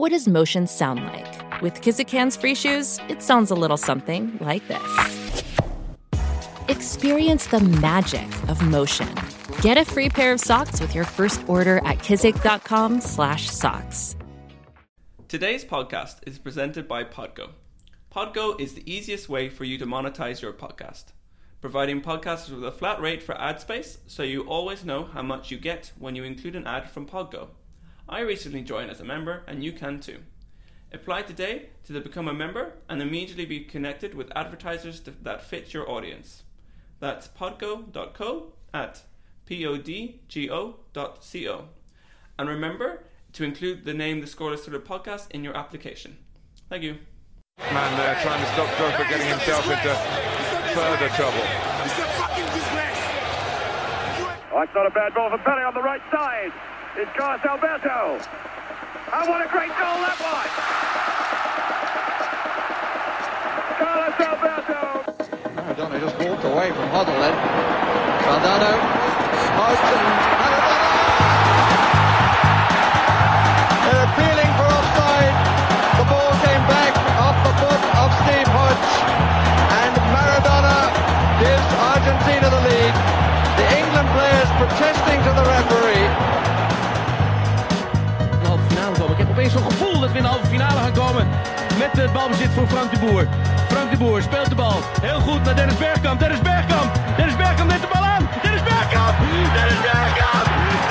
What does motion sound like? With Kizik hands free shoes, it sounds a little something like this. Experience the magic of motion. Get a free pair of socks with your first order at kizik.com/socks. Today's podcast is presented by Podgo. Podgo is the easiest way for you to monetize your podcast, providing podcasters with a flat rate for ad space so you always know how much you get when you include an ad from Podgo. I recently joined as a member and you can too. Apply today to become a member and immediately be connected with advertisers that fit your audience. That's podgo.co at podgo.co. And remember to include the name The Scoreless Thriller podcast in your application. Thank you. Man there trying to stop Drogba getting himself into further trouble. Oh, it's not a bad ball for Pele on the right side. It's Carlos Alberto. And what a great goal that was! Carlos Alberto. Maradona just walked away from Hoddle then. Maradona! Appealing for offside. The ball came back off the foot of Steve Hodge. And Maradona gives Argentina the lead. The England players protesting to the referee. Opeens zo'n gevoel dat we in de halve finale gaan komen. Met het balbezit voor Frank de Boer. Frank de Boer speelt de bal. Heel goed naar Dennis Bergkamp. Dennis Bergkamp. Dennis Bergkamp neemt de bal aan. Dennis Bergkamp. Dennis Bergkamp.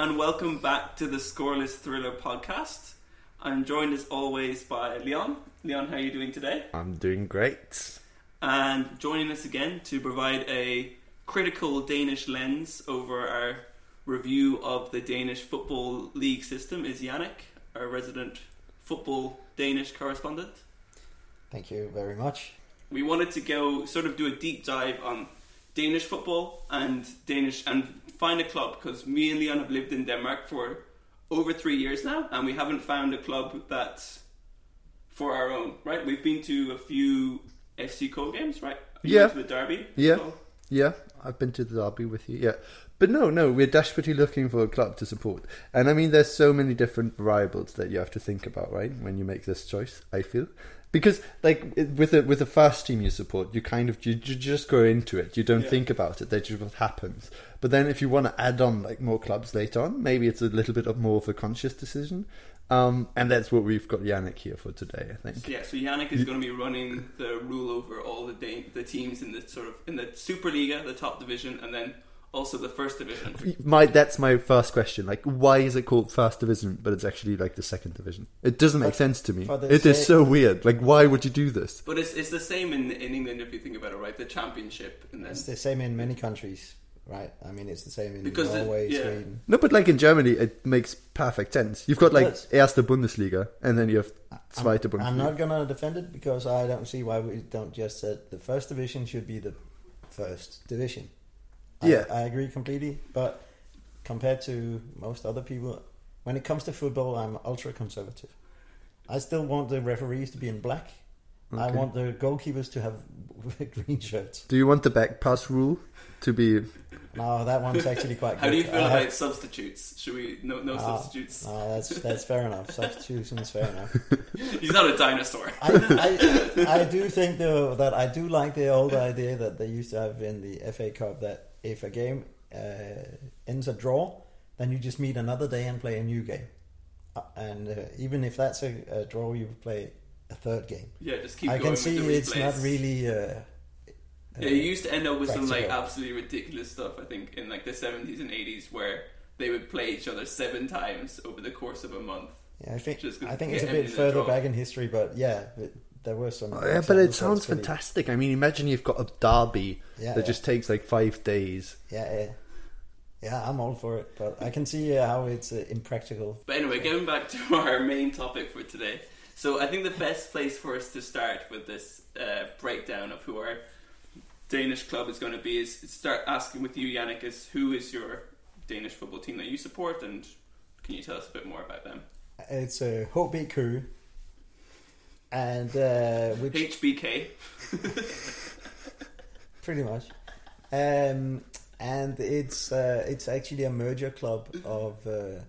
And welcome back to the Scoreless Thriller podcast. I'm joined as always by Leon. Leon, how are you doing today? I'm doing great. And joining us again to provide a critical Danish lens over our review of the Danish Football League system is Jannik, our resident football Danish correspondent. Thank you very much. We wanted to go sort of do a deep dive on Danish football and Danish and find a club because me and Leon have lived in Denmark for over three years now and we haven't found a club that's for our own, right? We've been to a few FC Co games, right? You Yeah. to the derby. Yeah, So- yeah. I've been to the derby with you. Yeah, but no, no. We're desperately looking for a club to support, and I mean, there's so many different variables that you have to think about, right? When you make this choice, I feel. Because like with the with the first team you support, you kind of you, you just go into it. You don't Yeah. think about it. That's just what happens. But then if you want to add on like more clubs later on, maybe it's a little bit of more of a conscious decision. Um, and that's what we've got Jannik here for today, I think. Yeah, so Jannik is going to be running the rule over all the the teams in the sort of in the Superliga, the top division, and then also the first division. My that's my first question. Like, why is it called first division, but it's actually like the second division? It doesn't make sense to me. It is so weird. Like, why would you do this? But it's it's the same in in England if you think about it, right? The championship and then It's the same in many countries, right? I mean, it's the same in Because the- Norway, yeah. Sweden. No, but like in Germany, it makes perfect sense. You've got It like does. Erste Bundesliga, and then you have Zweite I'm, Bundesliga. I'm not gonna defend it because I don't see why we don't just say the first division should be the first division. I, Yeah. I agree completely. But compared to most other people, when it comes to football, I'm ultra conservative. I still want the referees to be in black. I want the goalkeepers to have green shirts. Do you want the back pass rule to be? No, that one's actually quite good. How do you feel I about have- substitutes? Should we no no Ah, substitutes? No, that's that's fair enough. Substitution is fair enough. He's not a dinosaur. I, I, I do think though that I do like the old idea that they used to have in the FA Cup that if a game uh, ends a draw, then you just meet another day and play a new game. Uh, and uh, even if that's a, a draw, you play a third game. Yeah, just keep I can see it's not really. Uh, Yeah, you used to end up with some like absolutely ridiculous stuff. I think in like the seventies and eighties where they would play each other seven times over the course of a month. Yeah, I think I think it's a bit further back in history, but yeah, but there were some. Oh, yeah, but it sounds that's really- fantastic. I mean, imagine you've got a derby Yeah, that yeah. just takes like five days. Yeah, yeah, yeah. I'm all for it, but I can see uh, how it's uh, impractical. But anyway, getting back to our main topic for today. So I think the best place for us to start with this uh, breakdown of who our Danish club is going to be is start asking with you, Jannik, is who is your Danish football team that you support, and can you tell us a bit more about them? It's a uh, HB Køge, and uh, which HBK. pretty much, um, and it's uh, it's actually a merger club of uh,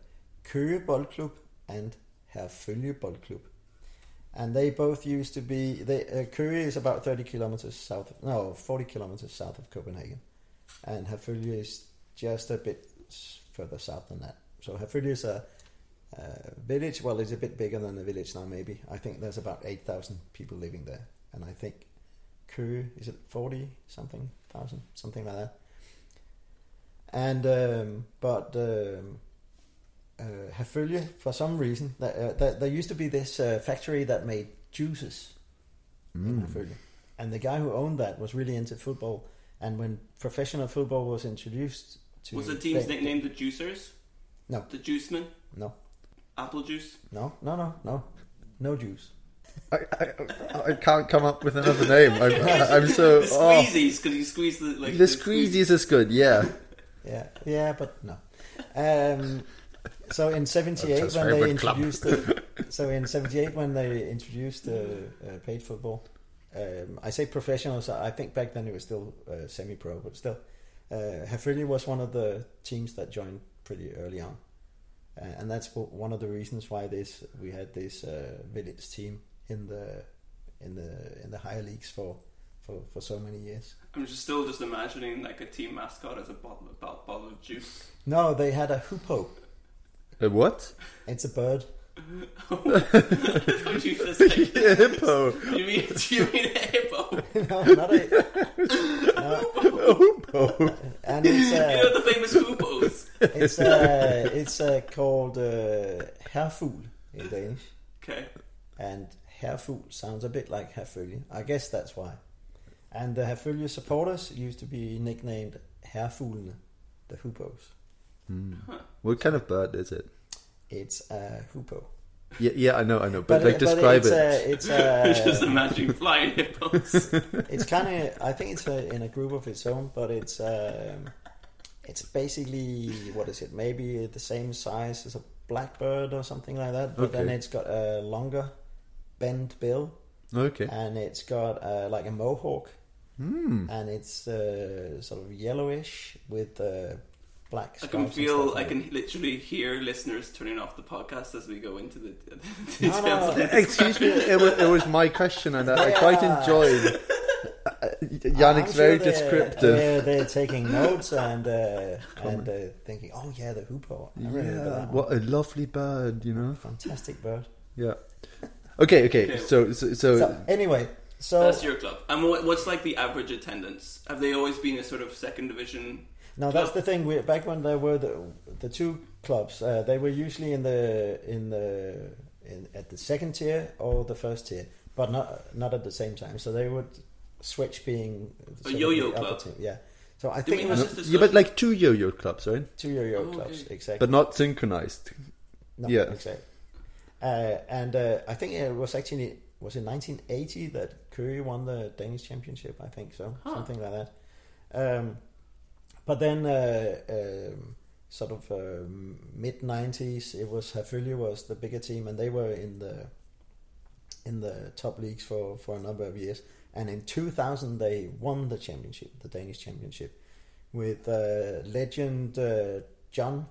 Køge Boldklub and Herfølge Boldklub, and they both used to be. They uh, Køge is about thirty kilometers south, of, no, forty kilometers south of Copenhagen, and Herfølge is just a bit further south than that. So Herfølge is a uh, village. Well, it's a bit bigger than the village now. Maybe I think there's about eight thousand people living there, and I think Køge is it forty something thousand, something like that. And um, but um, uh, Herfølge, for some reason, that, uh, that there used to be this uh, factory that made juices in Herfølge, and the guy who owned that was really into football. And when professional football was introduced to Was the team's they- nickname the Juicers? No. The Juicemen? No, Apple Juice? no, no, no, no, no juice. I, I, I can't come up with another name. I'm, I'm so. The oh. squeezies, because you squeeze the like The squeezies is good, yeah. Yeah, yeah, but no. Um, so in '78 when they introduced the, so in '78 when they introduced uh, uh, paid football, um, I say professional. So I think back then it was still uh, semi-pro, but still, uh, Herfølge was one of the teams that joined pretty early on, uh, and that's w- one of the reasons why this we had this uh, village team in the in the in the higher leagues for for, for so many years. I'm just still just imagining like a team mascot as a bottle of, bottle, bottle of juice. No, they had a hoopoe. A what? It's a bird. What you just say? Hippo. You mean you mean a hippo? no, not a. Hippo. And it's You uh, know the famous hoopoes? it's uh, it's uh, called uh, herfugl in Danish, Okay. and herfugl sounds a bit like herfølge. I guess that's why. And the herfølge supporters used to be nicknamed herfuglene, the hoopoes. What kind of bird is it? It's a hoopoe. Yeah, yeah, I know, I know, but, But, like it- describe it's it. A, it's just a, imagining flying hippos. it's kind of I think it's a, in a group of its own, but it's um, it's basically what is it? Maybe the same size as a blackbird or something like that. But then it's got a longer bent bill, Okay. and it's got uh, like a mohawk, Hmm. and it's uh, sort of yellowish with uh, black. I can feel, I on can literally hear listeners turning off the podcast as we go into the, the details. no, of this. Excuse me, it was, it was my question, and I, I quite enjoyed uh, Jannik's sure very they're- descriptive. They're, they're taking notes and uh, and uh, thinking, oh yeah, the hoopoe. I yeah, that what a lovely bird, you know. fantastic bird. Yeah. Okay, okay. Okay. So, so, so, So anyway, so That's your club. And what, what's like the average attendance? Have they always been a sort of second division? Now that's the thing. We, back when there were the the two clubs, uh, they were usually in the in the in, at the second tier or the first tier, but not not at the same time. So they would switch being sort of yo-yo the upper club. Team. Yeah. So I we think it was this yeah, but like two yo-yo clubs, right? two yo-yo Oh, clubs okay. exactly. But not synchronized. No, Yeah. exactly. Uh, and uh, I think it was actually was in 1980 that Køge won the Danish championship. I think so, Huh. something like that. Um, but then, uh, um, sort of mid 90s, it was Herfølge was the bigger team, and they were in the in the top leagues for, for a number of years. And in 2000, they won the championship, the Danish championship, with uh, legend uh, John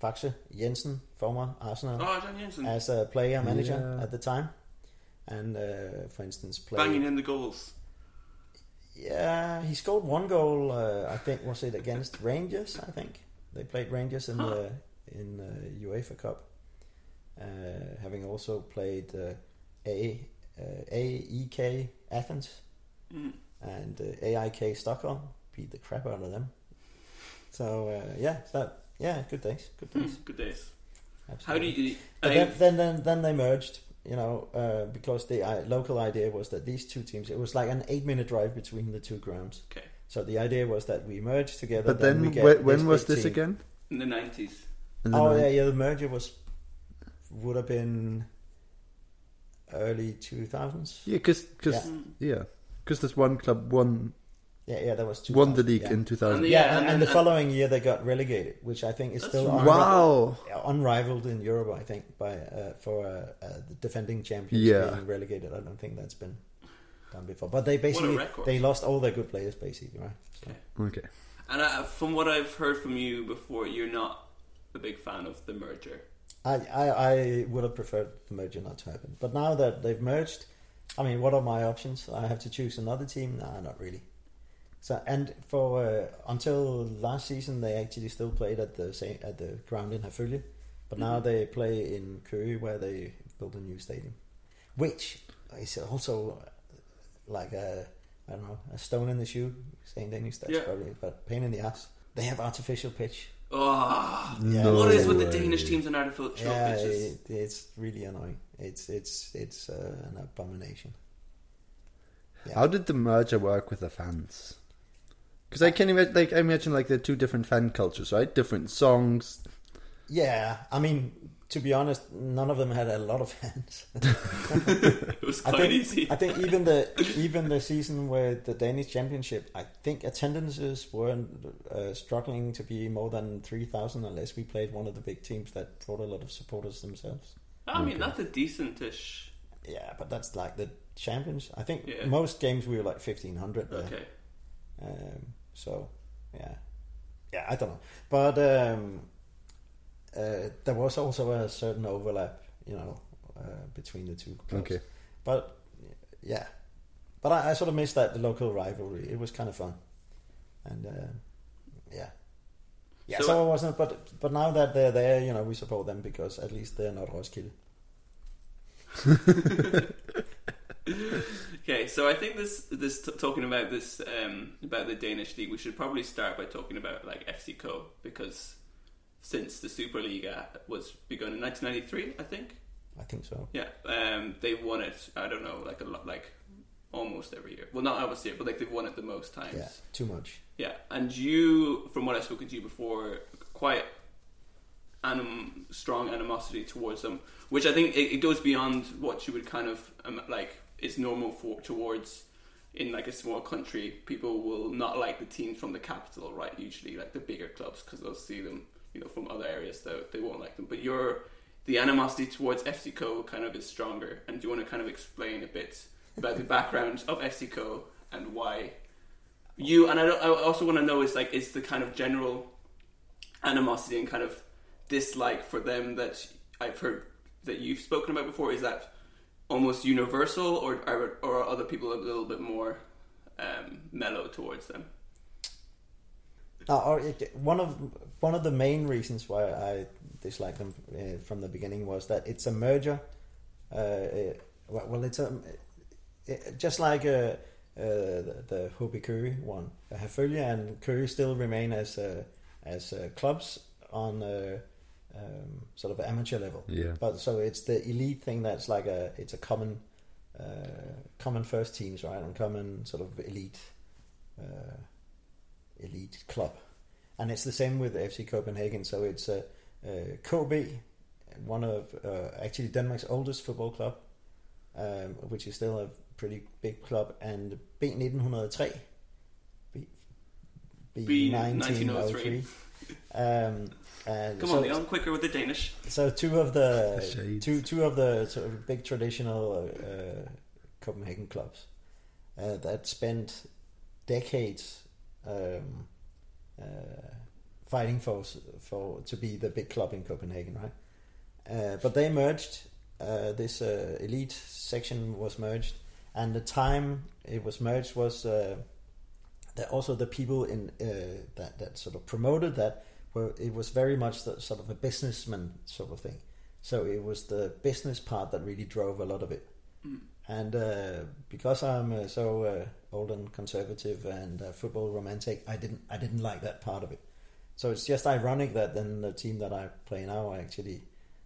Faxe Jensen, former Arsenal, Oh, John Jensen. as a player manager Yeah. at the time. And uh, for instance, played. Banging in the goals. Yeah, he scored one goal. Uh, I think was it against Rangers. I think they played Rangers in the in the UEFA Cup. Uh, having also played uh, A uh, AEK Athens Mm. and uh, AIK Stockholm, beat the crap out of them. So uh, yeah, so yeah, good days, good days. Mm, Good days. How do you? Then, then, then, then they merged. You know, uh, because the uh, local idea was that these two teams. It was like an eight-minute drive between the two grounds. Okay. So the idea was that we merge together. But then, we get wh- when this was this team. again? in the nineties. In the Oh nine- yeah, yeah. The merger was would have been early two thousands. Yeah, because Yeah. yeah, because there's one club won Yeah, yeah. That was two. won the league yeah. in 2000. Yeah, Yeah, and, and- and the following year they got relegated, which I think is still right. Wow. unrivaled in Europe. I think by uh, for uh, uh, the defending champions Yeah. being relegated. I don't think that's been done before. But they basically they lost all their good players, basically, right? So, Okay. And uh, from what I've heard from you before, you're not a big fan of the merger. I, I I would have preferred the merger not to happen. But now that they've merged, I mean, what are my options? I have to choose another team. Nah, not really. So and for uh, until last season, they actually still played at the same at the ground in Herfølge, but now they play in Køge where they built a new stadium, which is also like a I don't know a stone in the shoe. Saying Danish, that's Yeah. probably but pain in the ass. They have artificial pitch. Oh, Yeah. what is with the. Danish teams and artificial Yeah, pitches? it, it's really annoying. It's it's it's uh, an abomination. Yeah. How did the merger work with the fans? Because I can imagine, like, I imagine, like, they're two different fan cultures, right? Different songs. Yeah, I mean, to be honest, none of them had a lot of fans. It was I quite think easy. I think even the even the season where the Danish championship, I think attendances were uh, struggling to be more than three thousand unless we played one of the big teams that brought a lot of supporters themselves. I mean, that's a decentish. Yeah, but that's like the champions. I think Yeah. most games we were like fifteen hundred. Okay. Um, so, yeah, yeah, I don't know, but um, uh, there was also a certain overlap, you know, uh, between the two clubs. Okay. but yeah, but I, I sort of missed that the local rivalry. It was kind of fun, and uh, yeah, yeah. So- So, I wasn't, but but now that they're there, you know, we support them because at least they're not Roskilde. Okay, so I think this this t- talking about this um, about the Danish league, we should probably start by talking about like FC Co because since the Superliga was begun in 1993, I think. I think so. Yeah, um, they won it. I don't know, like a lot, like almost every year. Well, not almost year, but like they've won it the most times. Yeah, too much. Yeah, and you, from what I've spoken to you before, quite anim- strong animosity towards them, which I think it, it goes beyond what you would kind of um, like. It's normal for towards in like a small country. People will not like the teams from the capital, right? Usually, like the bigger clubs, because they'll see them, you know, from other areas, so they won't like them. But your the animosity towards FC Co kind of is stronger. And do you want to kind of explain a bit about the background of FC Co and why? you and I, I also want to know is like is the kind of general animosity and kind of dislike for them that I've heard that you've spoken about before is that almost universal or are, or are other people a little bit more um, mellow towards them it, one of one of the main reasons why I dislike them uh, from the beginning was that it's a merger. Uh, uh, well, it's a it, just like uh, uh, the, the Køge one. Uh, Herfølge and Køge still remain as uh, as uh, clubs on uh, um, sort of amateur level. Yeah. But so it's the elite thing that's like a it's a common uh, common first teams, right? And common sort of elite. Uh, elite club, and it's the same with FC Copenhagen. So it's a uh, KB, one of uh, actually Denmark's oldest football club, um, which is still a pretty big club, and B1903. B, B- 1903. 1903. Um, and Come so, on, Leon, quicker with the Danish. So two of the The two two of the sort of big traditional uh, Copenhagen clubs uh, that spent decades um, uh, fighting for for to be the big club in Copenhagen, right? Uh, but they merged. Uh, this uh, elite section was merged, and the time it was merged was uh, that also the people in uh, that that sort of promoted that were it was very much the, sort of a businessman sort of thing. So it was the business part that really drove a lot of it. And uh, because I'm uh, so uh, old and conservative and uh, football romantic, I didn't I didn't like that part of it. So it's just ironic that then the team that I play now I actually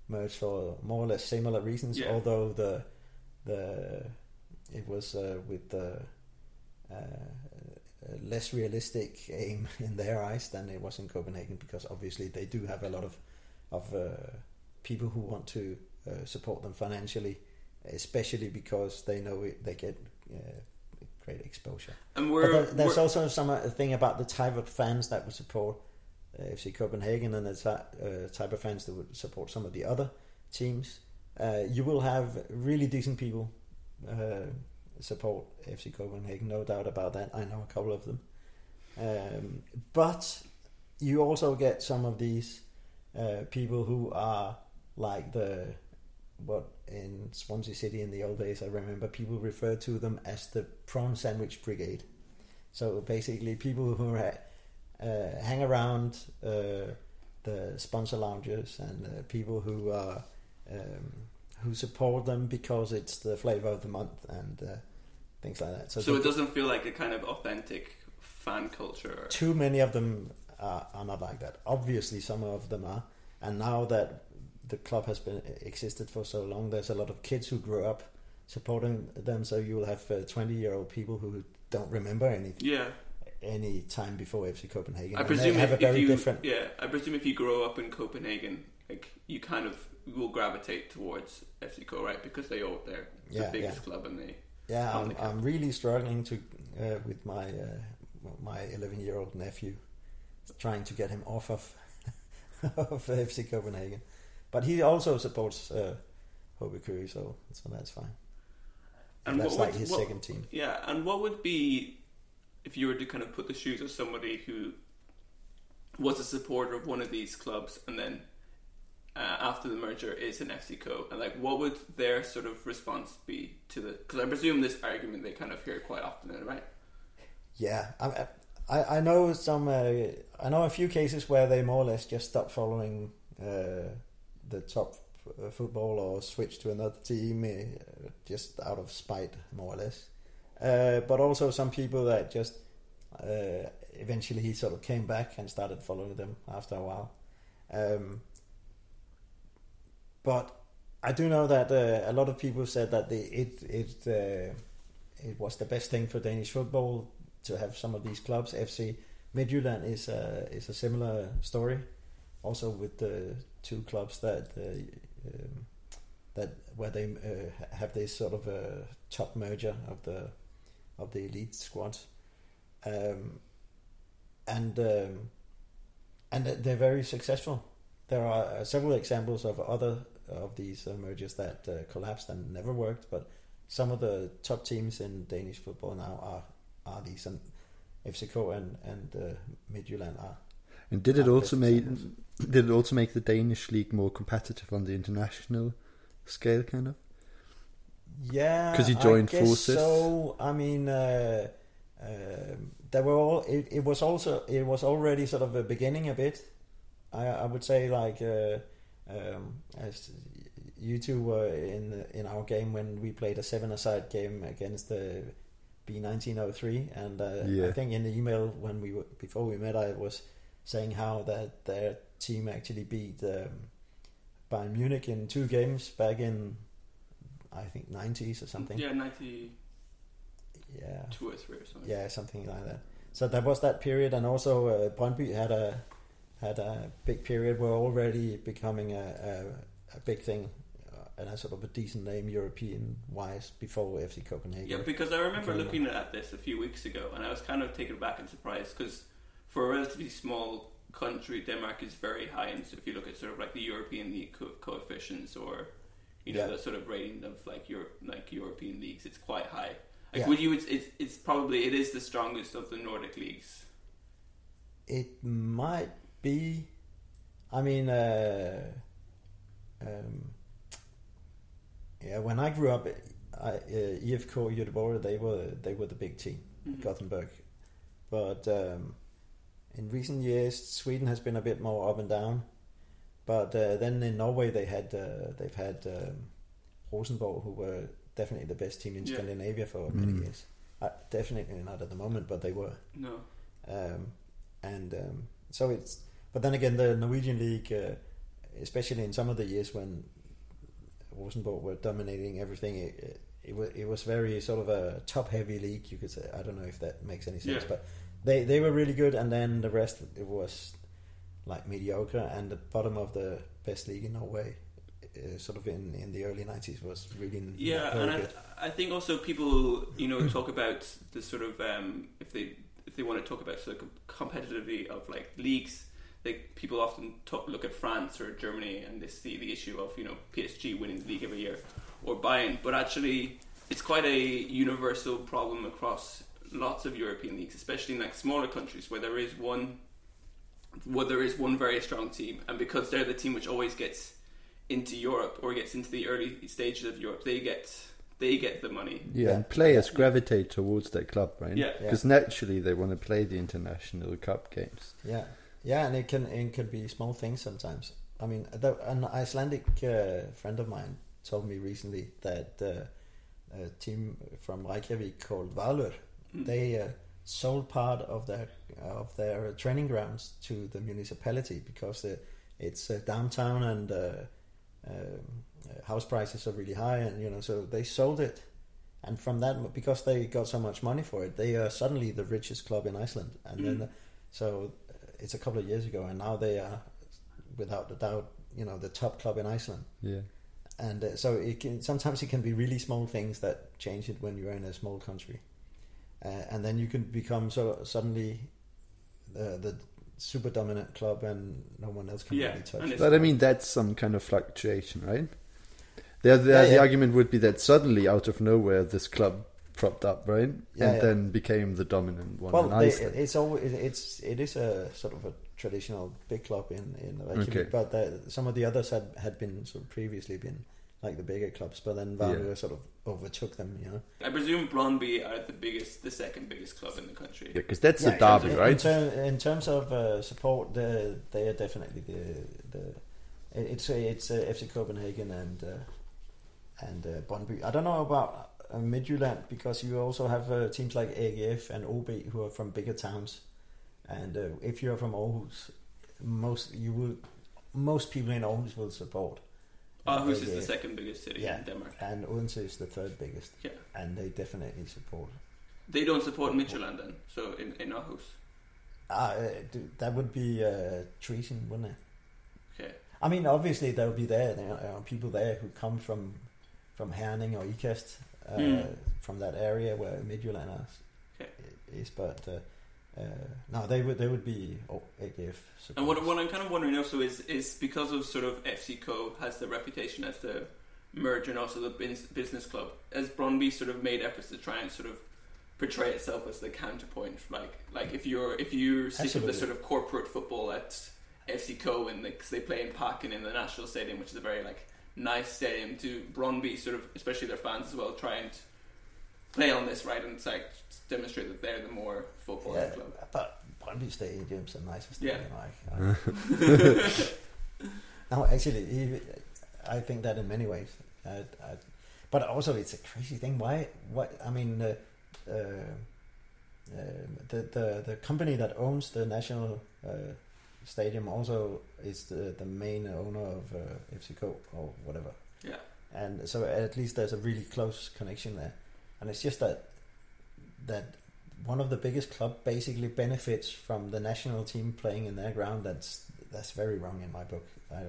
merged for more or less similar reasons. Yeah. Although the the it was uh, with the uh, less realistic aim in their eyes than it was in Copenhagen because obviously they do have a lot of of uh, people who want to uh, support them financially, especially because they know it, they get uh, great exposure. And we're, there- there's we're- also some uh, thing about the type of fans that would support uh, FC Copenhagen and the ty- uh, type of fans that would support some of the other teams. Uh, you will have really decent people uh, support FC Copenhagen, no doubt about that. I know a couple of them. Um, but you also get some of these uh, people who are like the what in Swansea City in the old days. I remember people referred to them as the prawn sandwich brigade. So basically, people who ha- uh, hang around uh, the sponsor lounges and people who are um, who support them because it's the flavor of the month and uh, things like that. so the- it doesn't feel like a kind of authentic fan culture. Too many of them are, are not like that. Obviously, some of them are, and now that the club has been existed for so long, there's a lot of kids who grew up supporting them. So you will have twenty year old people who don't remember any yeah. any time before FC Copenhagen. I presume if, a very if you different. yeah, I presume if you grow up in Copenhagen, like you kind of will gravitate towards FC Co, right? Because they all they're the Yeah, biggest yeah. club and they Yeah, I'm, the. I'm really struggling to uh, with my uh, my 11 year old nephew, trying to get him off of of FC Copenhagen, but he also supports uh, HB so so that's fine. And that's what like his what- second team. Yeah, and what would be if you were to kind of put the shoes of somebody who was a supporter of one of these clubs and then uh, after the merger is an FC and like what would their sort of response be to the? Because I presume this argument they kind of hear quite often, right? Yeah, I, I, know some. Uh, I know a few cases where they more or less just stop following uh, the top uh, football or switch to another team uh, just out of spite, more or less. Uh, but also some people that just eventually he sort of came back and started following them after a while. Um, but I do know that uh, a lot of people said that it it uh, it was the best thing for Danish football to have some of these clubs. FC Midtjylland is a is a similar story, also with the two clubs that uh, um, that where they uh, have this sort of a top merger of the of the elite squad, um, and um, and they're very successful. There are uh, several examples of other of these uh, mergers that uh, collapsed and never worked, but some of the top teams in Danish football now are are these, and FCK and and uh, Midtjylland are. And did it also make examples. did it also make the Danish league more competitive on the international scale, kind of? Yeah, 'Cause you I joined guess forces? So I mean, uh, um there were all. It, it was also it was already sort of a beginning a bit. I, I would say like uh, um, as you two were in the, in our game when we played a seven-a-side game against the B nineteen oh three, and uh, Yeah. I think in the email when we were, before we met, I was saying how that their team actually beat um, Bayern Munich in two games back in I think nineties or something. Yeah, ninety Yeah, two or three or something. yeah, something like that. So there was that period, and also uh, Brøndby had a had a big period. Were already becoming a a, a big thing uh, and a sort of a decent name European wise before FC Copenhagen. Yeah, because I remember a- looking at this a few weeks ago, and I was kind of taken aback and surprised because for a relatively small country, Denmark is very high. And so if you look at sort of like the European league co- coefficients or you know Yeah. the sort of rating of like Europe, like European leagues, it's quite high. Like Yeah. would you? It's, it's it's probably it is the strongest of the Nordic leagues. It might be. I mean, uh, um, yeah. When I grew up, I, uh, IFK Göteborg they were they were the big team, Gothenburg. But um, in recent years, Sweden has been a bit more up and down. But uh, then in Norway, they had uh, they've had um, Rosenborg, who were definitely the best team in Yeah. Scandinavia for many Mm. years. Uh, definitely not at the moment, but they were. No. Um, and um, so it's, but then again, the Norwegian league, uh, especially in some of the years when Rosenborg were dominating everything, it, it, was it was very sort of a top heavy league. You could say. I don't know if that makes any sense, Yeah. but they they were really good, and then the rest it was like mediocre, and the bottom of the best league in Norway. Uh, sort of in, in the early 90s was really Yeah, and. I, I think also people, you know, talk about the sort of um, if they if they want to talk about sort of competitively of like leagues, like people often talk, look at France or Germany and they see the issue of you know PSG winning the league every year or Bayern, but actually it's quite a universal problem across lots of European leagues, especially in like smaller countries where there is one where there is one very strong team, and because they're the team which always gets into Europe or gets into the early stages of Europe, they get they get the money. Yeah, and players gravitate towards their club, right? Yeah. Because naturally they want to play the international cup games. Yeah, yeah, and it can it can be small things sometimes. I mean, the, an Icelandic uh, friend of mine told me recently that uh, a team from Reykjavik called Valur, Mm. they uh, sold part of their of their training grounds to the municipality because the, it's uh, downtown and uh, um, uh, house prices are really high, and you know, so they sold it. And from that, because they got so much money for it, they are suddenly the richest club in Iceland. And then, Mm. so it's a couple of years ago, and now they are, without a doubt, you know, the top club in Iceland. Yeah. And uh, so it can sometimes it can be really small things that change it when you're in a small country, uh, and then you can become so suddenly the the super dominant club, and no one else can Yeah, really touch it. But I mean, that's some kind of fluctuation, right? The, the, Yeah, the yeah. argument would be that suddenly, out of nowhere, this club propped up, right? Yeah, and yeah. then became the dominant one in Well, they, it's always it's it is a sort of a traditional big club in in Reykjavik, Okay. but the, some of the others had had been sort of previously been like the bigger clubs, but then Valur Yeah. sort of overtook them, you know. I presume Brøndby are the biggest, the second biggest club in the country. Yeah, 'cause that's Yeah, a derby, in, right? In, ter- in terms of uh, support, they they are definitely the the it's it's uh, FC Copenhagen and uh, and uh, Brøndby. I don't know about uh, Midtjylland because you also have uh, teams like AGF and OB who are from bigger towns, and uh, if you're from Aarhus, most you will most people in Aarhus will support. Aarhus is the second biggest city Yeah, in Denmark. and Odense is the third biggest. Yeah. and they definitely support. They don't support Midtjylland then, so in, in Aarhus. Ah, uh, that would be uh, treason, wouldn't it? Okay. I mean, obviously there will be there, there are people there who come from from Herning or Ikast, uh, Mm. from that area where Midtjylland is, Okay. is but uh, uh, no, they would they would be oh, AGF. And what, what I'm kind of wondering also is is because of sort of FC Co has the reputation as the merge and also the business club. Has Brøndby sort of made efforts to try and sort of portray itself as the counterpoint? Like like if you're if you're sick of the sort of corporate football at FC Co and because they play in Parken in the National Stadium, which is a very like nice stadium, to Brøndby sort of especially their fans as well try and play on this right and it's like demonstrate that they're the more football yeah, club. but Brøndby Stadium's a nicer Yeah. stadium. Like, I- no, actually, I think that in many ways. I, I, but also, it's a crazy thing. Why? What? I mean, uh, uh, uh, the the the company that owns the national uh, stadium also is the the main owner of uh, FC Co or whatever. Yeah. And so at least there's a really close connection there. And it's just that that one of the biggest club basically benefits from the national team playing in their ground. That's that's very wrong in my book. I,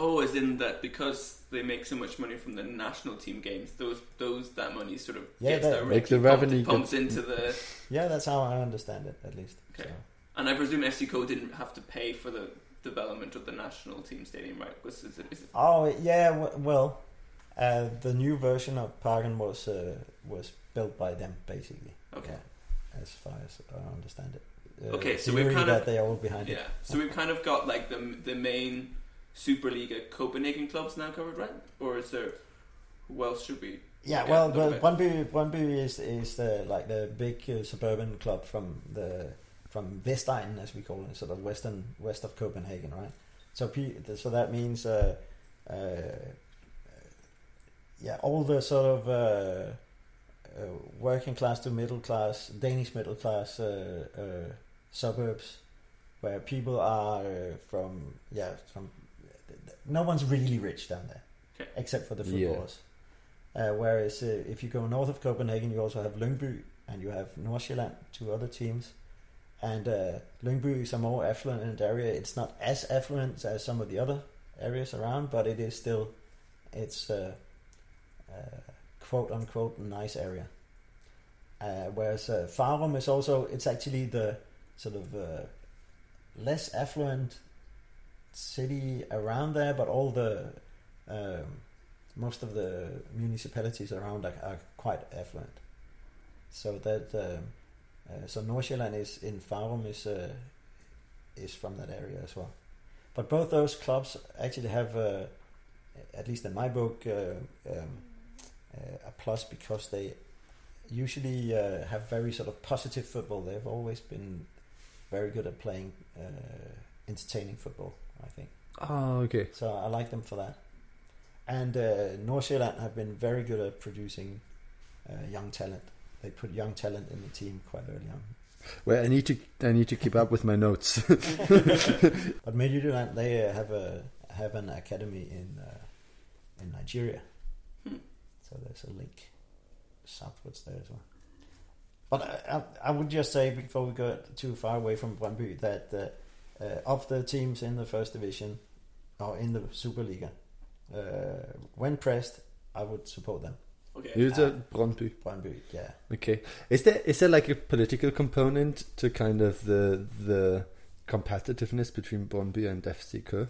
Oh, as in that because they make so much money from the national team games, those those that money sort of Yeah, gets that- directly Like the revenue pumped gets- into the. yeah, that's how I understand it at least. Okay. So, And I presume FC Co didn't have to pay for the development of the national team stadium, right? Is it, is it Oh yeah, w- well, uh, the new version of Parken was uh, was built by them basically. Okay. Yeah, as far as I understand it. Uh, Okay, so we've kind that of- they are all behind yeah? it. So we've kind of got like the the main Superliga Copenhagen clubs now covered, right? Or is there who else should we? Yeah, well, well. Brøndby, Brøndby is is the like the big uh, suburban club from the from Vestegnen, as we call it, sort of western west of Copenhagen, right? So, so that means, uh, uh, yeah, all the sort of uh, uh, working class to middle class, Danish middle class uh, uh, suburbs, where people are uh, from, yeah, from. No one's really rich down there, Okay. except for the Yeah. footballers. Uh, whereas uh, if you go north of Copenhagen, you also have Lyngby and you have Nordsjælland, two other teams. And uh, Lyngby is a more affluent area. It's not as affluent as some of the other areas around, but it is still, it's uh, uh, quote unquote nice area. Uh, whereas uh, Farum is also, it's actually the sort of uh, less affluent city around there, but all the um, most of the municipalities around are, are quite affluent. So that um, uh, so Nordsjælland is in Farum is uh, is from that area as well. But both those clubs actually have, uh, at least in my book, uh, um, uh, a plus because they usually uh, have very sort of positive football. They've always been very good at playing uh, entertaining football. I think. Oh, okay. So I like them for that. And uh, Nordsjælland have been very good at producing uh, young talent. They put young talent in the team quite early on. Well, I need to I need to keep up with my notes. But Midtjylland, they uh, have a have an academy in uh, in Nigeria, so there's a link southwards there as well. But I, I, I would just say before we go too far away from Brøndby that uh, uh, of the teams in the first division or in the Superliga, uh, when pressed, I would support them. Okay. It's a Brøndby. Brøndby, yeah. Okay. Is there is there like a political component to kind of the the competitiveness between Brøndby and FC Köln?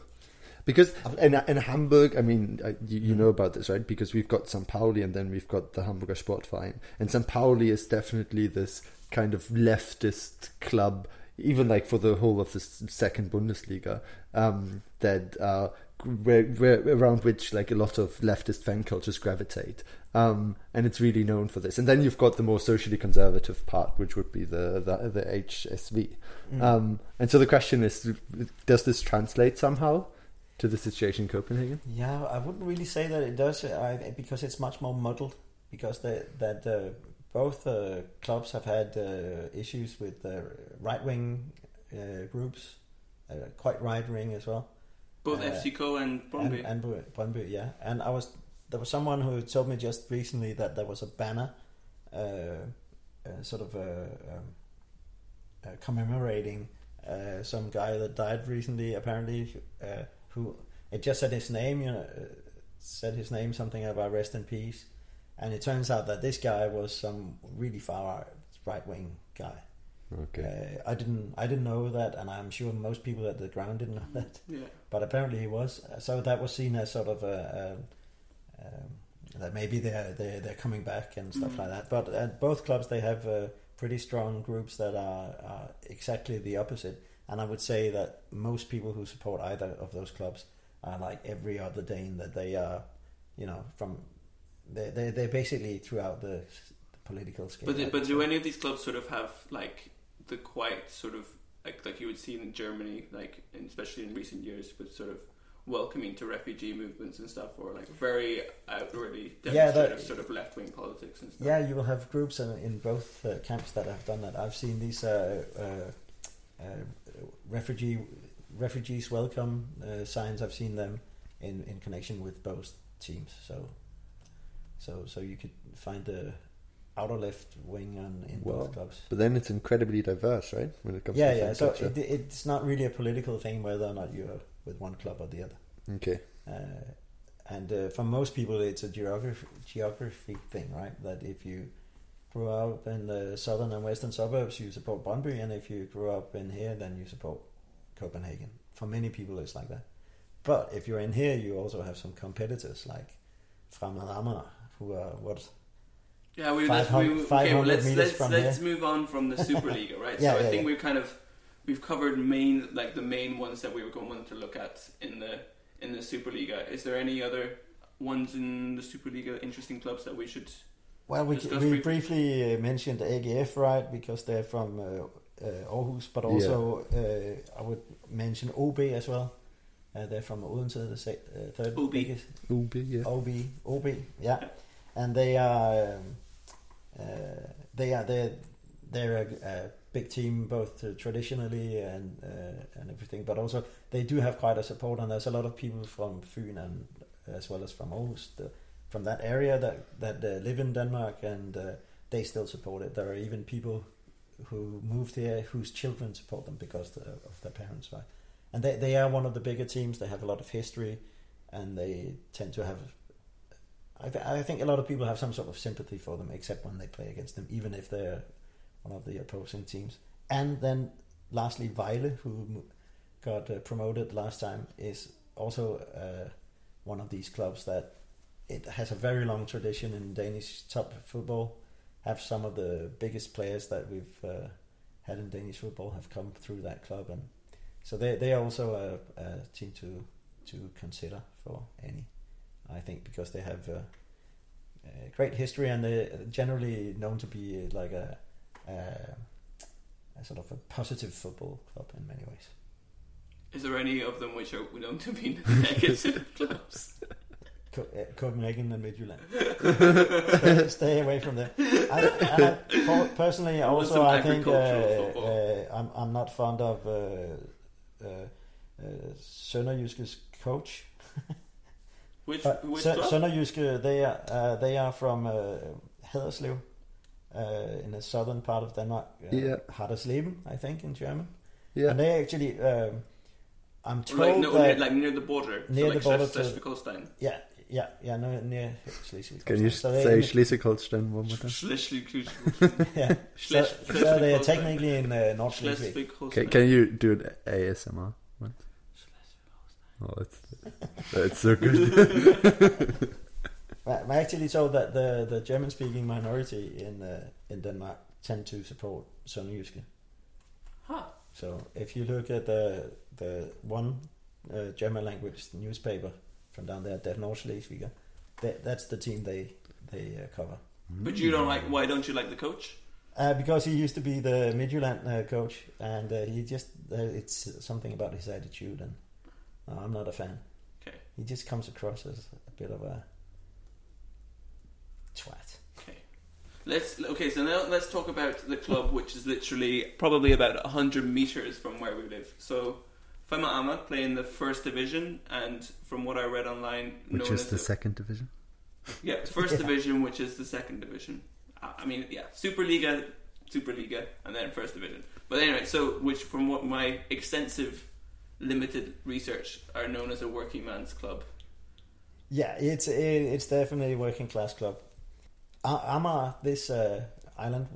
Because in, in Hamburg, I mean, uh, you, you know about this, right? Because we've got St. Pauli and then we've got the Hamburger Sportverein. And St. Pauli is definitely this kind of leftist club, even like for the whole of the second Bundesliga, um, that uh, where, where, around which like a lot of leftist fan cultures gravitate. Um, and it's really known for this. And then you've got the more socially conservative part, which would be the the, the HSV. Mm. Um, and so the question is, does this translate somehow to the situation in Copenhagen? Yeah, I wouldn't really say that it does, I, because it's much more muddled. Because the, that uh, both uh, clubs have had uh, issues with right wing uh, groups, uh, quite right wing as well. Both Uh, FC Co and Brøndby. And, and Br- Brøndby, yeah. And I was there was someone who told me just recently that there was a banner, uh, uh, sort of uh, um, uh, commemorating uh, some guy that died recently. Apparently, uh, who it just said his name, you know, said his name something about rest in peace. And it turns out that this guy was some really far right wing guy. Okay. Uh, I didn't I didn't know that, and I'm sure most people at the ground didn't know that. Yeah. But apparently he was. So that was seen as sort of a, a um, that maybe they're they're they're coming back and stuff Mm. like that. But at both clubs they have uh, pretty strong groups that are, are exactly the opposite. And I would say that most people who support either of those clubs are like every other Dane that they are, you know, from they they they're basically throughout the, the political scale. But I but do any of these clubs sort of have like the quite sort of like like you would see in Germany, like especially in recent years, with sort of welcoming to refugee movements and stuff, or like very outwardly Yeah, demonstrative that- sort of left wing politics and stuff. Yeah, you will have groups in, in both uh, camps that have done that. I've seen these uh, uh, uh, refugee refugees welcome uh, signs. I've seen them in, in connection with both teams. So, so so you could find the outer left wing and in Well, both clubs. But then it's incredibly diverse, right? When it comes Yeah, to yeah. So it, it's not really a political thing whether or not you're with one club or the other. Okay. Uh, and uh, for most people, it's a geography geography thing, right? That if you grew up in the southern and western suburbs, you support Brøndby, and if you grew up in here, then you support Copenhagen. For many people, it's like that. But if you're in here, you also have some competitors like Fremad Amager, who are what Yeah, we, let's, 500 we, okay, 500 well, let's meters let's, from let's here. move on from the Superliga, right? Yeah, so I think yeah. we've kind of we've covered main like the main ones that we were going to look at in the in the Superliga. Is there any other ones in the Superliga interesting clubs that we should? Well, we, discuss we briefly? briefly uh, mentioned AGF, right, because they're from uh, uh, Aarhus, but also uh, I would mention OB as well. Uh, they're from Odense, the se- uh, third OB. biggest. OB, yeah. OB, OB, yeah, and they are um, uh, they are they're they're a, a big team both uh, traditionally and uh, and everything, but also they do have quite a support, and there's a lot of people from Fyn and as well as from Aarhus, the, from that area that that uh, live in Denmark, and uh, they still support it. There are even people who moved here whose children support them because the, of their parents, right? And they they are one of the bigger teams. They have a lot of history, and they tend to have. I, th- I think a lot of people have some sort of sympathy for them, except when they play against them, even if they're one of the opposing teams. And then, lastly, Vejle, who got uh, promoted last time, is also uh, one of these clubs that it has a very long tradition in Danish top football. Have some of the biggest players that we've uh, had in Danish football have come through that club, and so they they are also a, a team to to consider for any. I think because they have a, a great history and they're generally known to be like a, a a sort of a positive football club in many ways. Is there any of them which are known to be negative clubs? Co- uh, Copenhagen and Midtjylland. stay, stay away from them. I, I, personally, Want also I think uh, uh, I'm I'm not fond of uh, uh, uh, Sønderjyske's coach. Which But which Sø- club? Sønderjyske, they are uh, they are from uh, Haderslev, uh, in the southern part of Denmark. Uh, Yeah. Hadersleben, I think, in German. Yeah. And they actually, um, I'm told like, no, that near, like near the border, near so like the border Schleswig- to- Schleswig-Holstein. yeah, yeah, yeah, no, near Schleswig-Holstein. Can you So they- say Schleswig-Holstein one more time? Schleswig-Holstein. yeah. So, Schles- so they are technically in uh, North Schleswig. Schleswig-Holstein. Can, can you do an ASMR once? Oh, it's it's so good. I I actually told that the, the German speaking minority in uh, in Denmark tend to support Sønderjyske. Huh. So if you look at the the one uh, German language newspaper from down there, Der Nordschleswiger, that, that's the team they they uh, cover. But you don't like. Why don't you like the coach? Uh, because he used to be the Midtjylland uh, coach, and uh, he just uh, it's something about his attitude, and uh, I'm not a fan. Okay. He just comes across as a bit of a twat. Okay. Let's okay. So now let's talk about the club, which is literally probably about hundred meters from where we live. So, Fema Ama play in the first division, and from what I read online, Which is as the second division. Yeah, first Yeah. division, which is the second division. I mean, yeah, Superliga, Superliga, and then first division. But anyway, so which from what my extensive, limited research are known as a working man's club. Yeah, it's it, it's definitely a working class club. A- Amager, this uh, island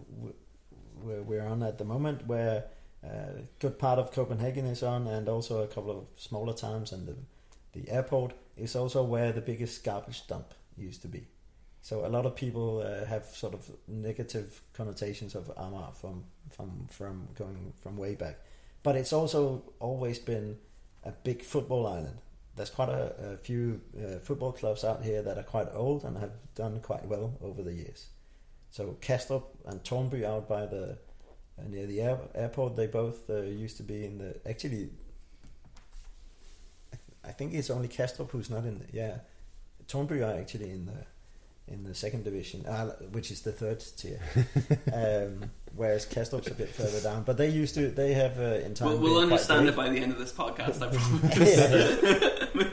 we're on at the moment, where uh, a good part of Copenhagen is on, and also a couple of smaller towns, and the the airport is also where the biggest garbage dump used to be. So a lot of people uh, have sort of negative connotations of Amager from from from going from way back, but it's also always been a big football island. There's quite a, a few uh, football clubs out here that are quite old and have done quite well over the years. So Kastrup and Tårnby out by the uh, near the air, airport, they both uh, used to be in the actually. I think it's only Kastrup who's not in the yeah. Tårnby are actually in the in the second division, uh, which is the third tier. um, whereas Kastrup's a bit further down, but they used to they have uh, in time. We'll, we'll understand it by the end of this podcast. I promise.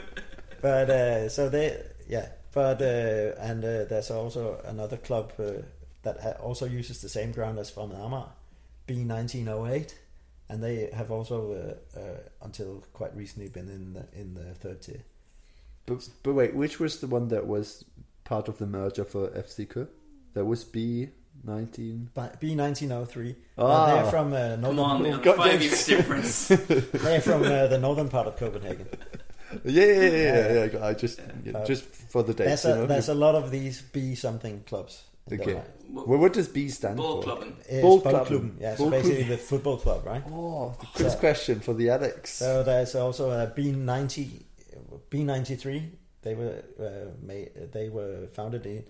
but uh, so they yeah but uh, and uh, there's also another club uh, that ha- also uses the same ground as from Amager B1908 and they have also uh, uh, until quite recently been in the in the third tier But, but wait, which was the one that was part of the merger for FC Kø? That was B 19. B nineteen oh three. Ah. they're from uh, northern. Come on, they have a got five this. years difference. they're from uh, the northern part of Copenhagen. Yeah, yeah, yeah, yeah. yeah, I just, yeah, Uh, just for the dates. There's you a know? there's a lot of these B something clubs. in Okay. Denmark. Well, what does B stand Ball for? clubbing. It's Ball Boldklubben. clubbing. Yeah, so Ball basically club- the football club, right? Oh, the quiz So- question for the Alex. So there's also a B ninety, B ninety three. They were uh, made, They were founded in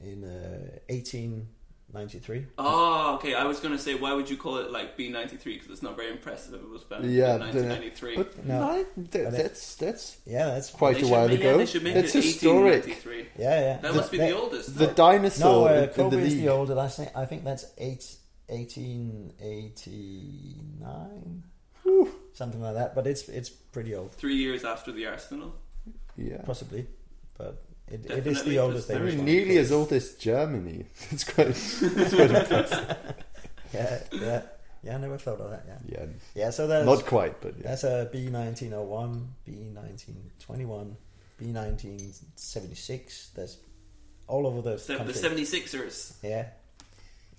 in uh, eighteen ninety three. Oh, okay. I was going to say, why would you call it like B93? Because it's not very impressive it was founded yeah, in but, 1993. but No. nine, that, But that's that's Yeah, that's quite a should while make- ago. Yeah, they should make that's it historic. 1893. yeah, yeah. That The- must be that- the oldest. The No, dinosaur uh, in, in Kobe the is the oldest. I think I think that's eight, 1889, something like that. But it's it's pretty old, Three years after the Arsenal. Yeah. possibly. But it, it is the oldest. just I Danish mean, nearly as old as Germany. It's quite, it's quite impressive. Yeah, yeah, yeah. I never thought of that. Yeah, Yeah, yeah. So that's not quite, but yeah. That's a B nineteen oh one, B nineteen twenty one, B nineteen seventy six. There's all over the Se- the country. 76ers. Yeah,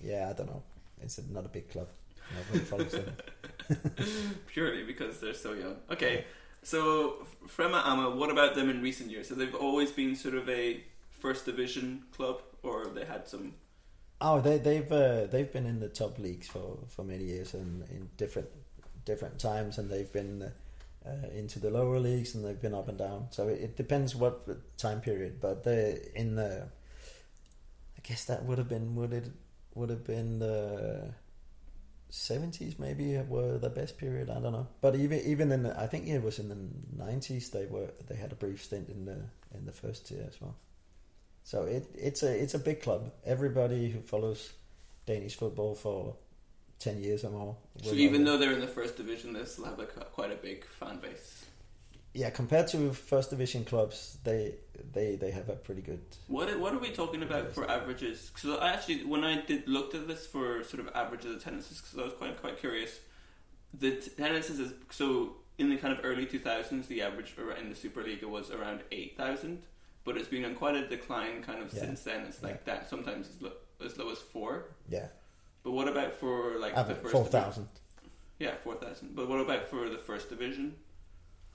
yeah. I don't know. It's not a big club. Nobody follows them. Purely because they're so young. Okay, so Frema Ama, what about them in recent years? So they've always been sort of a first division club, or they had some. Oh, they, they've uh, they've been in the top leagues for, for many years and in different different times, and they've been uh, uh, into the lower leagues and they've been up and down. So it, it depends what time period, but they in the. I guess that would have been would it would have been the seventies maybe were the best period. I don't know, but even even in the, I think it was in the nineties they were they had a brief stint in the in the first tier as well. So it it's a it's a big club. Everybody who follows Danish football for ten years or more. So even though they're in the first division, they still have a, quite a big fan base. Yeah, compared to first division clubs, they they they have a pretty good. What are- what are we talking about for averages? Because I actually, when I did looked at this for sort of averages of attendances, because I was quite quite curious. The t- attendances is so in the kind of early two thousands, the average in the Superliga was around eight thousand, but it's been on quite a decline kind of Yeah. since then. It's like that sometimes as low, as low as four. Yeah, But what about for like the first four thousand. Yeah, four thousand. But what about for the first division?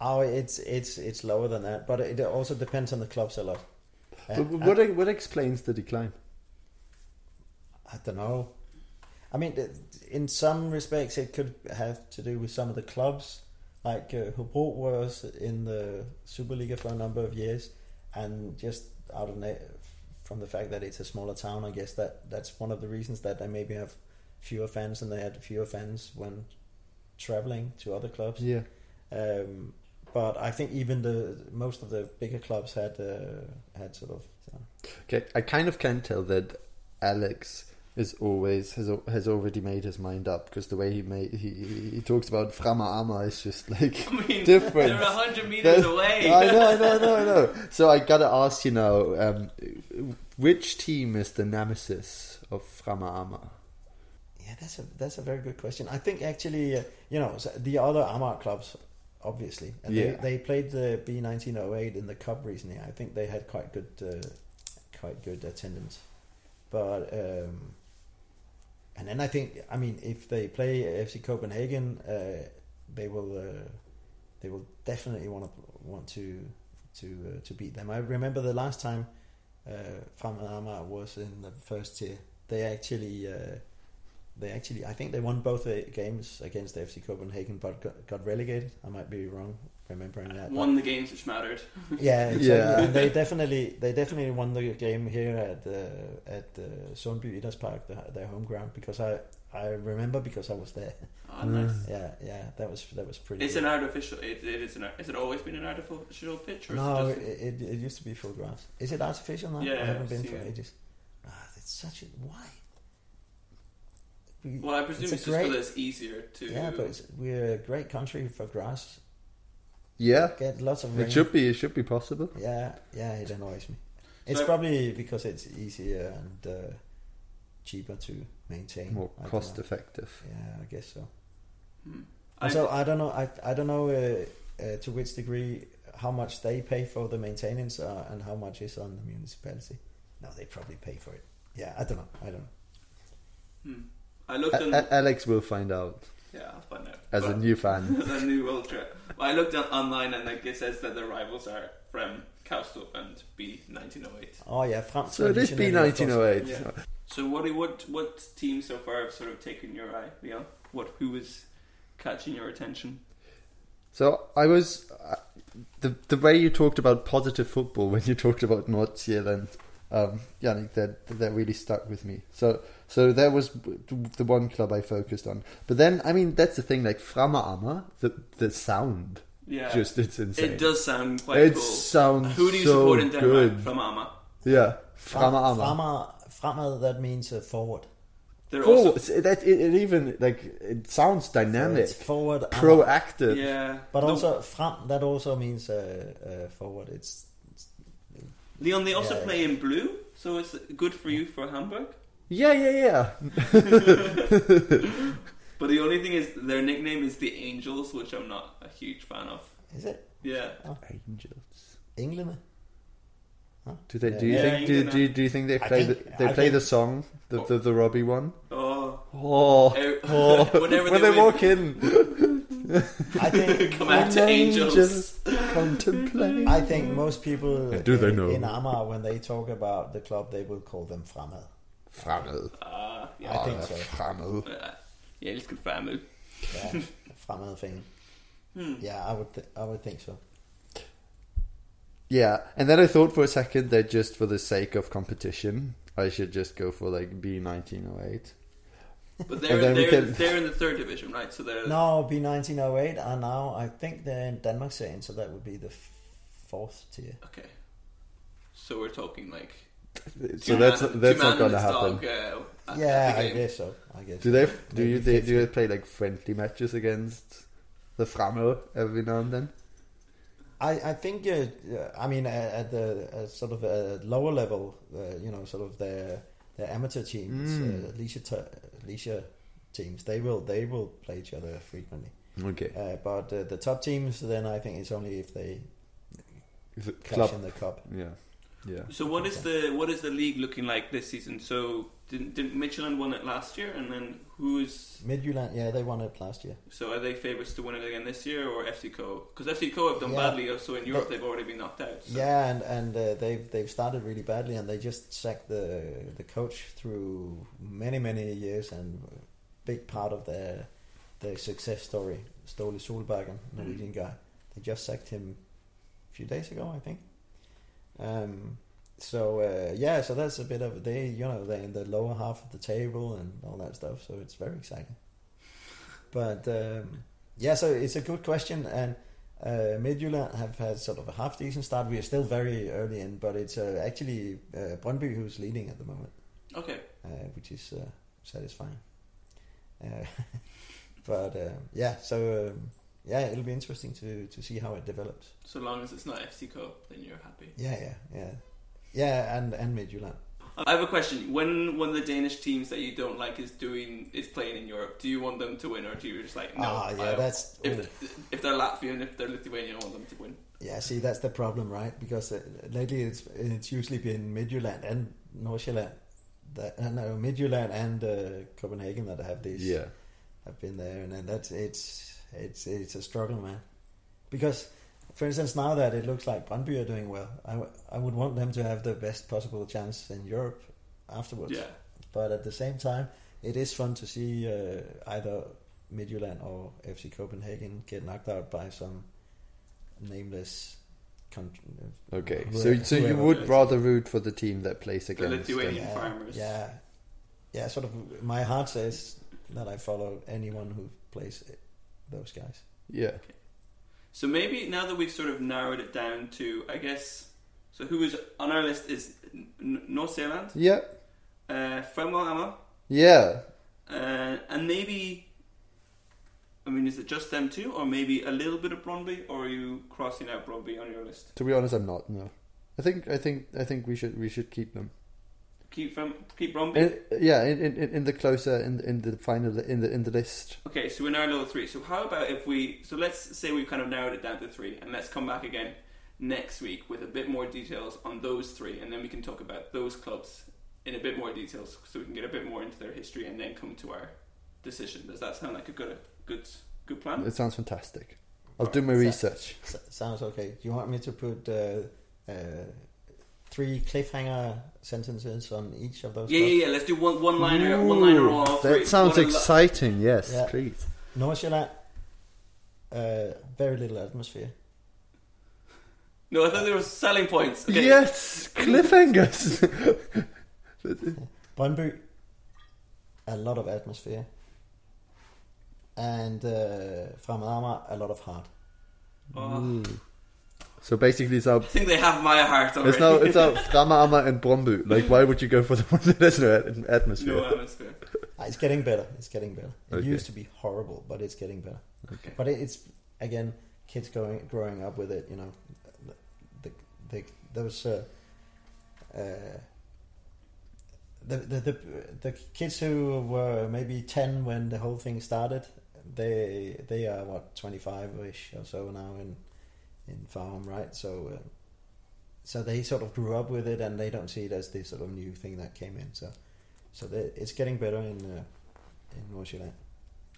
Oh, it's it's it's lower than that, but it also depends on the clubs a lot. Uh, what what explains the decline? I don't know. I mean, in some respects, it could have to do with some of the clubs. Like uh, Hobro was in the Superliga for a number of years, and just out of na- from the fact that it's a smaller town, I guess that that's one of the reasons that they maybe have fewer fans, and they had fewer fans when traveling to other clubs. Yeah. Um, but I think even the most of the bigger clubs had uh, had sort of. Okay, I kind of can tell that Alex is always has has already made his mind up because the way he made he he, he talks about Frama Ama is just like I mean, different. they're 100 meters That- away. I know, I know, I know, I know. So I gotta ask you now, um, which team is the nemesis of Frama Ama? Yeah, that's a that's a very good question. I think actually, uh, you know, so the other Amar clubs, obviously, and Yeah. they, they played the B nineteen oh eight in the cup recently. I think they had quite good, uh, quite good attendance. But um, and then I think, I mean, if they play FC Copenhagen, uh, they will uh, they will definitely want to want to to uh, to beat them. I remember the last time uh, was in the first tier. They actually. They actually, I think they won both the games against FC Copenhagen, but got, got relegated. I might be wrong remembering that. Won the games which mattered. yeah, exactly. Yeah. And they definitely, they definitely won the game here at uh, at uh, Sundby Idrætspark, the, their home ground, because I I remember because I was there. Oh, nice. Yeah, yeah, that was that was pretty. It's good. an artificial. It, it is an. Has it always been an artificial pitch? Or No, it, it just, it, it used to be full grass. Is it artificial now? Yeah, I haven't been for it. ages. Ah, it's such a why. We- well, I presume it's, a just because it's easier to. Yeah, but it's, we're a great country for grass. Yeah, Get lots of rain. it should be. It should be possible. Yeah, yeah, it annoys me. It's So- probably because it's easier and uh, cheaper to maintain. More I cost effective. Yeah, I guess so. Hmm. I- Also, I don't know. I I don't know uh, uh, to which degree how much they pay for the maintenance uh, and how much is on the municipality. No, they probably pay for it. Yeah, I don't know. I don't know. I looked A- on. A- Alex will find out yeah, I'll find out. as a new fan. as a new ultra. I looked on, online and like it says that the rivals are from Kastrup and B 1908. Oh yeah, frem So it is B traditionally, of course. 1908. Yeah. So what what what teams so far have sort of taken your eye, Leon? What who was catching your attention? So I was uh, the the way you talked about positive football when you talked about North Zealand, um, Jannik, that that really stuck with me. So so that was the one club I focused on. But then I mean that's the thing, like Frama the the sound, Yeah, just it's insane. It does sound quite It cool. sounds Who do you so support in Denmark? good. From Ama. Yeah, Frem- Frama Fremad, fremad, that means uh, forward. They're Oh, also that it, it even like it sounds dynamic, It's forward. proactive. yeah. But No, also frem, that also means uh, uh, forward. It's Leon. They also Yeah. play in blue, so it's good for you for Hamburg. Yeah, yeah, yeah. But the only thing is, their nickname is the Angels, which I'm not a huge fan of. is it Yeah, oh. Angels. England? Do they? Do you Yeah, think? Do, England. do, you- do you think they play think- the they I play the song the, the the Robbie one? Oh, Oh, oh. whenever when they they, walk in, I think come out to Angels. Contemplate. I think most people Yeah, do they in, know? in Amager when they talk about the club they will call them Fremad. Frammel. Ah, I ja. think so. Frammel. Ja, Jeg elsker Famel. Yeah, Fremad fan. Hmm. Yeah, I would th- I would think so. Yeah, and then I thought for a second that just for the sake of competition, I should just go for like B nineteen oh eight. But they're, they're, can- they're in the third division, right? So they're No, B nineteen oh eight are now I think they're in Denmark saying so that would be the fourth tier. okay. So we're talking like So two that's man- that's two not gonna happen. dog, uh, Yeah, I guess so. I guess. Do they? Do you? Maybe They, do they play like friendly matches against the Frammel every now and then? I, I think uh, uh, I mean at, at the uh, sort of a lower level, uh, you know, sort of their their amateur teams, Mm. uh, leisure t- leisure teams, they will they will play each other frequently. Okay. Uh, but uh, the top teams, then I think it's only if they Is it club? in the cup. Yeah. Yeah. So what is the what is the league looking like this season? So did, didn't Michelin won it last year, and then who is Midtjylland, yeah, they won it last year. so are they favourites to win it again this year, or FC Co? Because FC Co have done Yeah. badly, so in Europe They- they've already been knocked out. So. Yeah, and and uh, they've they've started really badly, and they just sacked the the coach through many many years, and big part of their their success story, Ståle Solbakken, Norwegian guy. They just sacked him a few days ago, I think. Um, so uh, yeah, so that's a bit of they you know they're in the lower half of the table and all that stuff, so it's very exciting. But um, yeah, so it's a good question, and uh, Midtjylland have had sort of a half decent start. We are still very early in, but it's uh, actually uh, Brøndby who's leading at the moment, Okay. uh, which is uh, satisfying. Uh, but uh, yeah, so um, yeah, it'll be interesting to to see how it develops. So long as it's not FC Co, then you're happy. Yeah, yeah, yeah, yeah, and and Midtjylland. I have a question. When one of the Danish teams that you don't like is doing is playing in Europe, do you want them to win, or do you just like no? Ah, yeah, that's- if ooh. if they're Latvian, if they're Lithuanian, I want them to win. Yeah, see, that's the problem, right? Because uh, lately it's it's usually been Midtjylland and Nordsjælland, that uh, no Midtjylland and uh, Copenhagen that have these. Yeah. have been there, and then that's it's it's it's a struggle, man. Because, for instance, now that it looks like Brøndby are doing well, I, w- I would want them to have the best possible chance in Europe afterwards. Yeah. But at the same time, it is fun to see uh, either Midtjylland or FC Copenhagen get knocked out by some nameless country. Okay. whoever- So so you would rather root for the team that plays against them. Lithuanian yeah, farmers. Yeah, yeah. Sort of. My heart says that I follow anyone who plays those guys. Yeah. So maybe now that we've sort of narrowed it down to, I guess, so who is on our list is N- North Zealand, Yeah. uh, Amma, Yeah. uh, and maybe. I mean, is it just them two, or maybe a little bit of Brøndby, or are you crossing out Brøndby on your list? To be honest, I'm not. No. I think I think I think we should we should keep them. Keep from keep Brøndby. In, yeah, in, in in the closer in in the final in the in the list. Okay, so we're now level three. So how about if we? So let's say we've kind of narrowed it down to three, and let's come back again next week with a bit more details on those three, and then we can talk about those clubs in a bit more details, so so we can get a bit more into their history and then come to our decision. Does that sound like a good good good plan? It sounds fantastic. I'll do my research. Sounds okay. Do you want me to put uh, uh, three cliffhanger sentences on each of those? Yeah, clubs? yeah, yeah. Let's do one one liner, one liner on all three. That sounds One of the- exciting. Yes, Yeah. please. Nordsjælland, uh, very little atmosphere. No, I thought there were selling points. Okay. Yes, cliffhangers. Brøndby, a lot of atmosphere. And uh, Fremad Amager, a lot of heart. Oh, so basically, it's our I think they have my heart already. it's now it's our Frama and Brøndby. Like, why would you go for the one that has no atmosphere? no atmosphere. Uh, It's getting better. It's getting better. It Okay. used to be horrible, but it's getting better. Okay. But it's again, kids going growing up with it. You know, the the those uh, uh, the, the the the kids who were maybe ten when the whole thing started. They they are what twenty five ish or so now in in Farum, right? So. Uh, so they sort of grew up with it, and they don't see it as this sort of new thing that came in. So, so they, it's getting better in uh, in Nordsjælland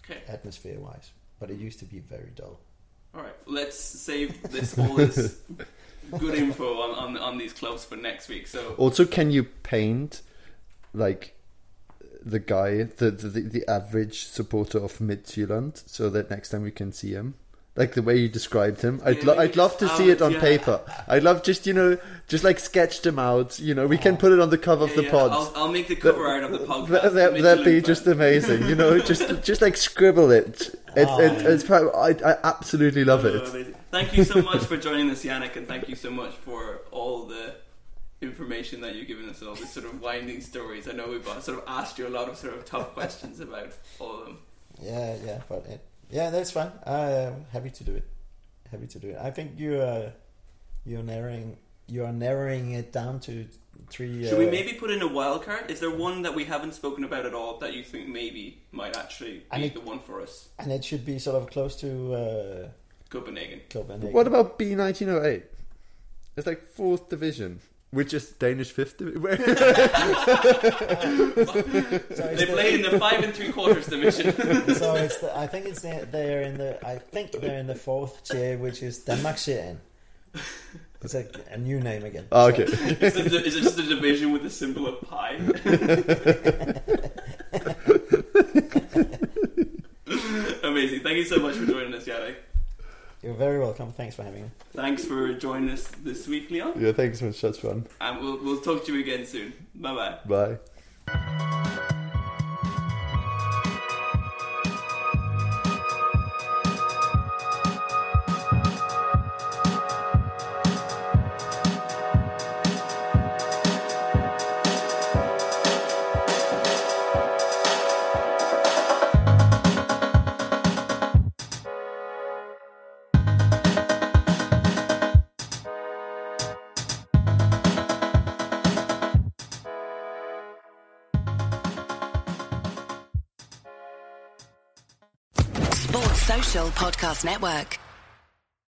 Okay. atmosphere wise, but it used to be very dull. All right. Let's save this all this good info on, on on these clubs for next week. So Also, can you paint like the guy, the the, the average supporter of Midtjylland, so that next time we can see him? Like the way you described him, I'd lo- I'd love to oh, see it on yeah. paper. I'd love just you know just like sketch them out. You know, we can put it on the cover of the yeah, pods. I'll, I'll make the cover art of the podcast. That, that, Mitchell that'd be and just amazing, you know. Just, just like scribble it. It's, Oh, it's, yeah. it's prob- I, I absolutely love Oh, it. amazing. Thank you so much for joining us, Jannik, and thank you so much for all the information that you've given us, and all these sort of winding stories. I know we've uh, sort of asked you a lot of sort of tough questions about all of them. Yeah, yeah, but it, yeah, that's fine. I'm happy to do it. Happy to do it. I think you are you're narrowing you are narrowing it down to three. Should uh, we maybe put in a wild card? Is there one that we haven't spoken about at all that you think maybe might actually I be need- the one for us? And it should be sort of close to uh, Copenhagen. Copenhagen. What about B nineteen oh eight? It's like fourth division, which is Danish fifth division. They play in the five and three quarters division. so it's the, I think it's the, they're in the I think they're in the fourth tier, which is Danmarksserien. It's like a new name again. Oh, okay. is, it, is it just a division with the symbol of pi? Amazing. Thank you so much for joining us, Jannik. You're very welcome. Thanks for having me. Thanks for joining us this week, Leon. yeah, thanks so much. That's fun. And we'll, we'll talk to you again soon. Bye bye bye. Network.